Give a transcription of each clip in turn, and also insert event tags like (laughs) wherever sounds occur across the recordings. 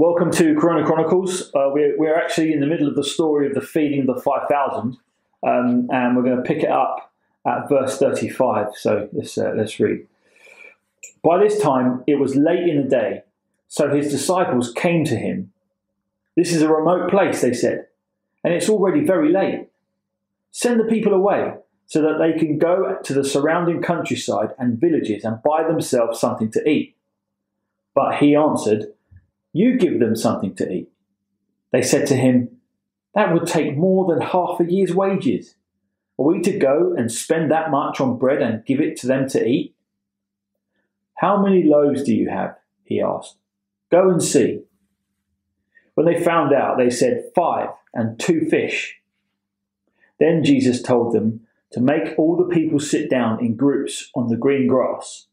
Welcome to Corona Chronicles. Uh, we're, we're actually in the middle of the story of the feeding of the 5,000, um, and we're going to pick it up at verse 35. So let's, uh, let's read. By this time, it was late in the day, so his disciples came to him. This is a remote place, they said, and it's already very late. Send the people away so that they can go to the surrounding countryside and villages and buy themselves something to eat. But he answered, You give them something to eat. They said to him, That would take more than half a year's wages. Are we to go and spend that much on bread and give it to them to eat? How many loaves do you have? He asked. Go and see. When they found out, they said, Five and two fish. Then Jesus told them to make all the people sit down in groups on the green grass.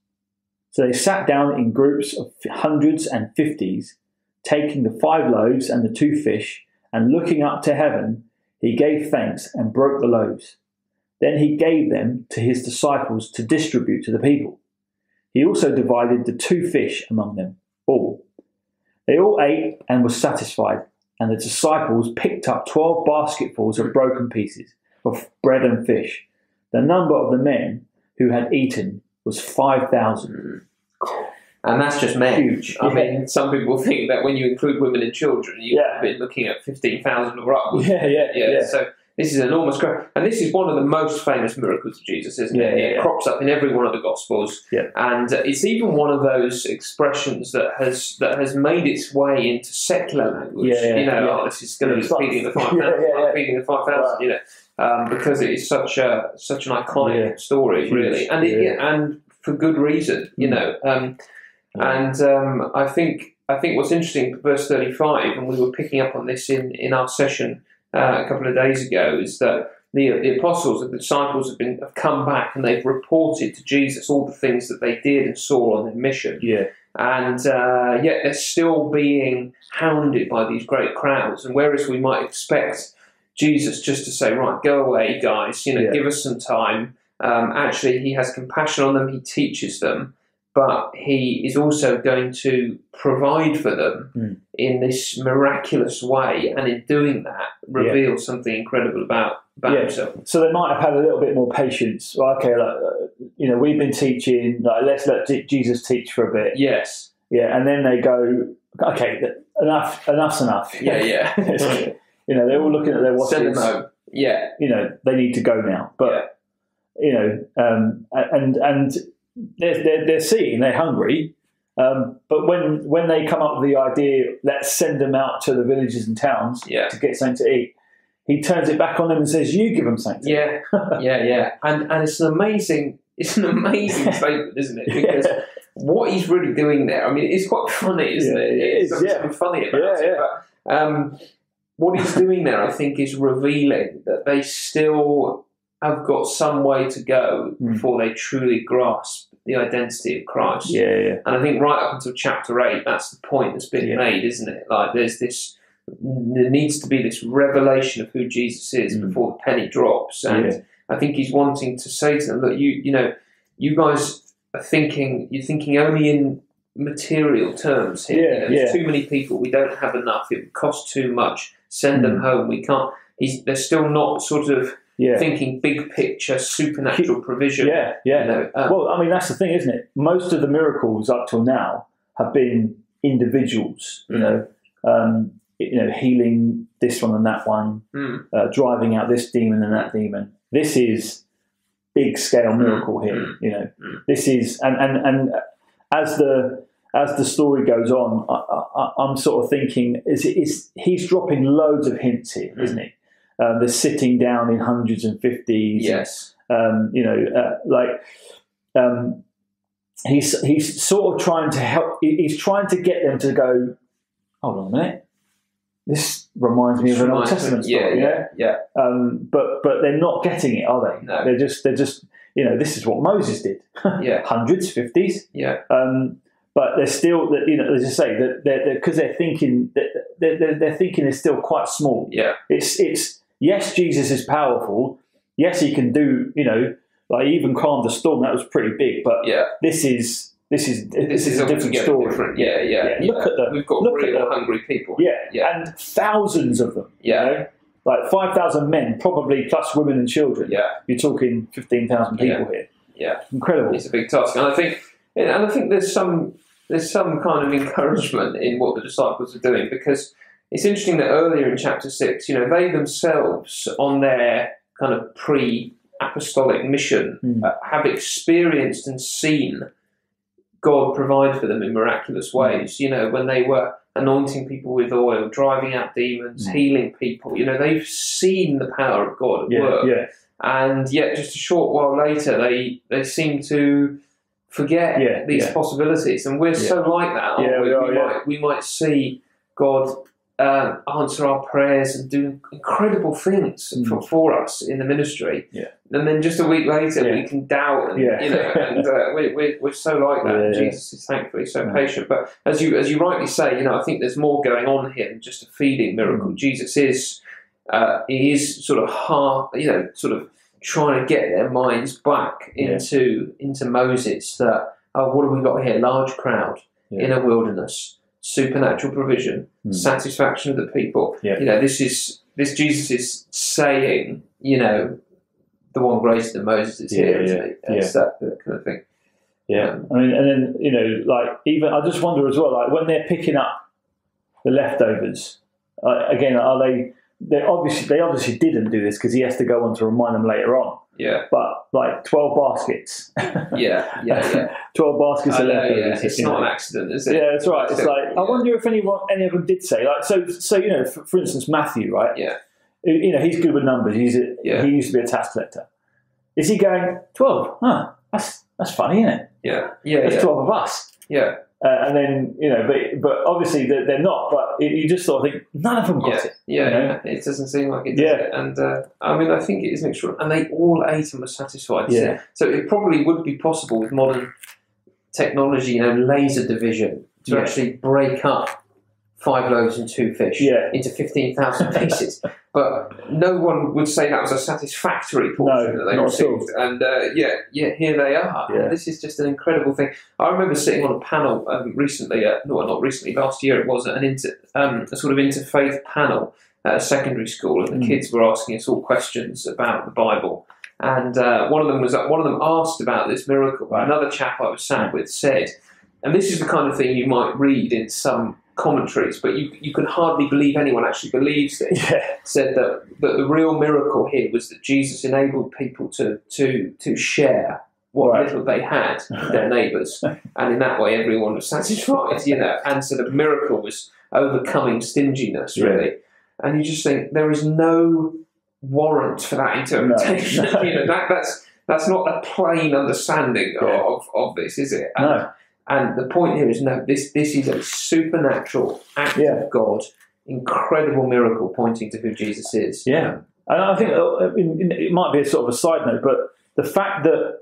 So they sat down in groups of hundreds and fifties, taking the five loaves and the two fish, and looking up to heaven, he gave thanks and broke the loaves. Then he gave them to his disciples to distribute to the people. He also divided the two fish among them all. They all ate and were satisfied, and the disciples picked up twelve basketfuls of broken pieces of bread and fish. The number of the men who had eaten was 5,000. And that's just men. Huge. I Yeah. mean, some people think that when you include women and children, you've Yeah. been looking at 15,000 or upwards. Yeah, yeah, Yeah, yeah. So this is an enormous growth. And this is one of the most famous miracles of Jesus, isn't it? yeah, it crops up in every one of the Gospels. Yeah. And uh, it's even one of those expressions that has that has made its way into secular language. Yeah, yeah, you know, oh, this is going to be feeding the 5,000, (laughs) Yeah, yeah, yeah. feeding the 5,000, you know. Um, because it is such a such an iconic story, really, and it, Yeah. and for good reason, you Mm. know. Um, and um, I think I think what's interesting, verse thirty-five, and we were picking up on this in, in our session uh, a couple of days ago, is that the, the apostles, the disciples, have been have come back and they've reported to Jesus all the things that they did and saw on their mission, Yeah, and uh, yet they're still being hounded by these great crowds. And whereas we might expect Jesus just to say, "Right, go away, guys," you know, Yeah. give us some time. Um, actually, he has compassion on them. He teaches them, but he is also going to provide for them Mm. in this miraculous way, and in doing that, reveal something incredible about about Yeah. himself. so they might have had a little bit more patience. Well, okay, like, uh, you know, we've been teaching, like, let's let Je- Jesus teach for a bit. Yes. Yeah, and then they go, okay, enough, enough's enough. Yeah. Yeah. (laughs) you know, they're all looking at their Send them watches. home. Yeah. You know, they need to go now. But you know, um, and and they're, they're they're seeing they're hungry. Um, but when when they come up with the idea, let's send them out to the villages and towns Yeah. to get something to eat. He turns it back on them and says, "You give them something." Yeah, (laughs) yeah, yeah, and and it's an amazing, it's an amazing (laughs) statement, isn't it? Because what he's really doing there, I mean, it's quite funny, isn't Yeah, it? it It's something yeah. funny about Yeah, it. yeah. But um, what he's doing there, I think, is revealing that they still have got some way to go Mm. before they truly grasp the identity of Christ. yeah, yeah, And I think right up until chapter eight, that's the point that's been Yeah. made, isn't it? Like there's this, there needs to be this revelation of who Jesus is Mm. before the penny drops, and Yeah. I think he's wanting to say to them, look, you, you know, you guys are thinking, you're thinking only in material terms here. Yeah, You know, there's too many people. We don't have enough. It would cost too much. Send them Mm. home. We can't. He's, they're still not sort of yeah, thinking big picture, supernatural provision. yeah, yeah. You know, um, Well, I mean, that's the thing, isn't it? Most of the miracles up till now have been individuals. You Mm. know, um, you know, healing this one and that one, mm, uh, driving out this demon and that demon. This is big scale miracle here. mm, You know, mm. this is and and and as the as the story goes on, I, I, I'm sort of thinking is is he's dropping loads of hints here, Mm. isn't he? Um, they're sitting down in hundreds and fifties. yes. Um, you know, uh, like um, he's he's sort of trying to help. He's trying to get them to go. Hold on a minute. This reminds me of an Old Testament yeah, story. yeah, yeah. Um, but but they're not getting it, are they? No. They're just they're just you know this is what Moses did. (laughs) Yeah. Hundreds, fifties. Yeah. Um, but they're still that you know as I say that they're because they're, thinking that they're, they're, they're thinking is still quite small. Yeah. It's it's yes, Jesus is powerful. Yes, he can do you know like even calmed the storm. That was pretty big. But Yeah. this is This is this, This is a different story. different. Yeah, yeah. Yeah, look at the- We've got look real hungry people. Yeah, Yeah. and thousands of them. Yeah. you know? like five thousand men, probably plus women and children. Yeah, You're talking fifteen thousand people here. yeah. Incredible. It's a big task, and I think, and I think there's some there's some kind of encouragement in what the disciples are doing because it's interesting that earlier in chapter six, you know, they themselves on their kind of pre-apostolic mission Mm. uh, have experienced and seen God provide for them in miraculous Hmm. ways. You know, when they were anointing people with oil, driving out demons, Mm. healing people. You know, they've seen the power of God at Yeah, work yeah, and yet just a short while later they they seem to forget Yeah, these possibilities and we're so like that we, we are, yeah. might we might see god uh, answer our prayers and do incredible things Mm. for, for us in the ministry Yeah. and then just a week later Yeah. we can doubt and Yeah. you know and uh, we, we, we're so like that Yeah, jesus is thankfully so Yeah. patient but as you as you rightly say you know i think there's more going on here than just a feeding miracle Mm. jesus is uh, he is sort of hard, you know, sort of trying to get their minds back into into Moses. That oh, what have we got here? Large crowd in a wilderness, supernatural provision, Hmm. satisfaction of the people. Yeah. You know, this is this Jesus is saying, you know, the one greater than Moses is Yeah, here, isn't yeah, he? It's that, that kind of thing. yeah. Um, I mean, and then you know, like even I just wonder as well, like when they're picking up the leftovers uh, again, are they? They obviously they obviously didn't do this because he has to go on to remind them later on. Yeah, But like twelve baskets, yeah, yeah, yeah. (laughs) twelve baskets I of know, yeah. It's not know. an accident, is it? Yeah, that's right. It's Yeah. like I wonder if anyone, any of them did say like so. So you know, for, for instance, Matthew, right? Yeah. You know, he's good with numbers. He's a, Yeah. he used to be a tax collector. Is he going twelve? Huh? That's that's funny, isn't it? Yeah, yeah, There's yeah. twelve of us. yeah. Uh, and then you know, but but obviously they're, they're not. But you- you just sort of think none of them got yeah, it. yeah, you know? yeah. It doesn't seem like it. Does Yeah. it? And uh, I mean, I think it is an extra. And they all ate and were satisfied. Yeah. So it probably would be possible with modern technology, you know, laser division, to Yeah. actually break up five loaves and two fish Yeah. into fifteen thousand (laughs) pieces. But no one would say that was a satisfactory portion No, that they not at all. received. And uh, yeah, yeah, here they are. Yeah. This is just an incredible thing. I remember sitting on a panel um, recently, at, no, not recently, last year it was, an inter, um, a sort of interfaith panel at a secondary school, and the Mm. kids were asking us all questions about the Bible. And uh, one of them was one of them asked about this miracle. Right. Another chap I was sat with said, and this is the kind of thing you might read in some commentaries, but you you can hardly believe anyone actually believes this Yeah, said that, that the real miracle here was that Jesus enabled people to to to share what Right. little they had (laughs) with their neighbours, and in that way everyone was satisfied, you know. And so the miracle was overcoming stinginess, Yeah. really. And you just think there is no warrant for that (laughs) interpretation. No. (laughs) you know, that that's that's not a plain understanding Yeah. of, of this, is it? And, no, and the point here is no, this this is a supernatural act Yeah. of God, incredible miracle pointing to who Jesus is. Yeah. And I think uh, it might be a sort of a side note, but the fact that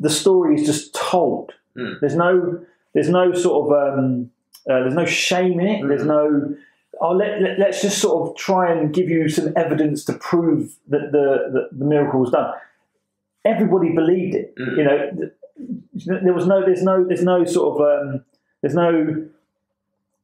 the story is just told, Mm. there's no, there's no sort of, um, uh, there's no shame in it. Mm. There's no, oh, let, let, us just sort of try and give you some evidence to prove that the, the, the miracle was done. Everybody believed it. Mm. You know, there was no, there's no, there's no sort of, um, there's no,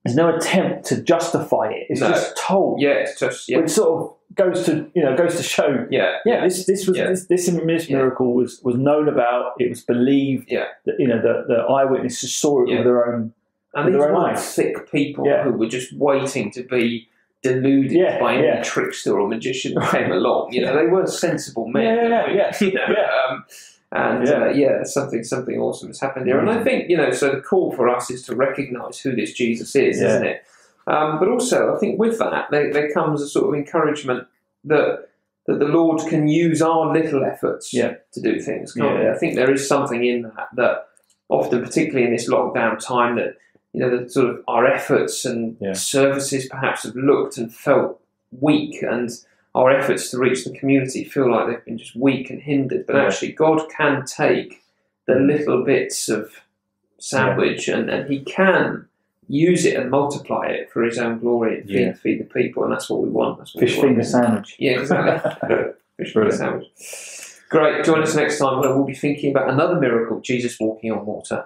there's no attempt to justify it. It's No. just told Yeah, it's just yeah, which sort of goes to you know goes to show yeah, yeah this this was Yeah. this, this, Yeah. miracle was was known about it was believed Yeah. that you know the, the eyewitnesses saw it Yeah. with their own And these weren't eyes. thick people Yeah. who were just waiting to be deluded Yeah, by any yeah. trickster or magician who (laughs) came along. You know, they weren't sensible men. Yeah, yeah, yeah, (laughs) You know, yeah. Um, and Yeah. Uh, yeah, something something awesome has happened here. And I think you know, so the call for us is to recognise who this Jesus is, Yeah. isn't it? Um, but also, I think with that, there, there comes a sort of encouragement that that the Lord can use our little efforts Yeah. to do things. Can't Yeah. we? I think there is something in that that often, particularly in this lockdown time, that you know, that sort of our efforts and services perhaps have looked and felt weak, and our efforts to reach the community feel like they've been just weak and hindered. But Yeah. actually, God can take the Mm. little bits of sandwich and, and He can use it and multiply it for His own glory and feed, Yeah. feed the people, and that's what we want. That's what fish we finger sandwich Yeah, exactly. (laughs) Fish finger sandwich. Great. Join us next time where we'll be thinking about another miracle Jesus walking on water.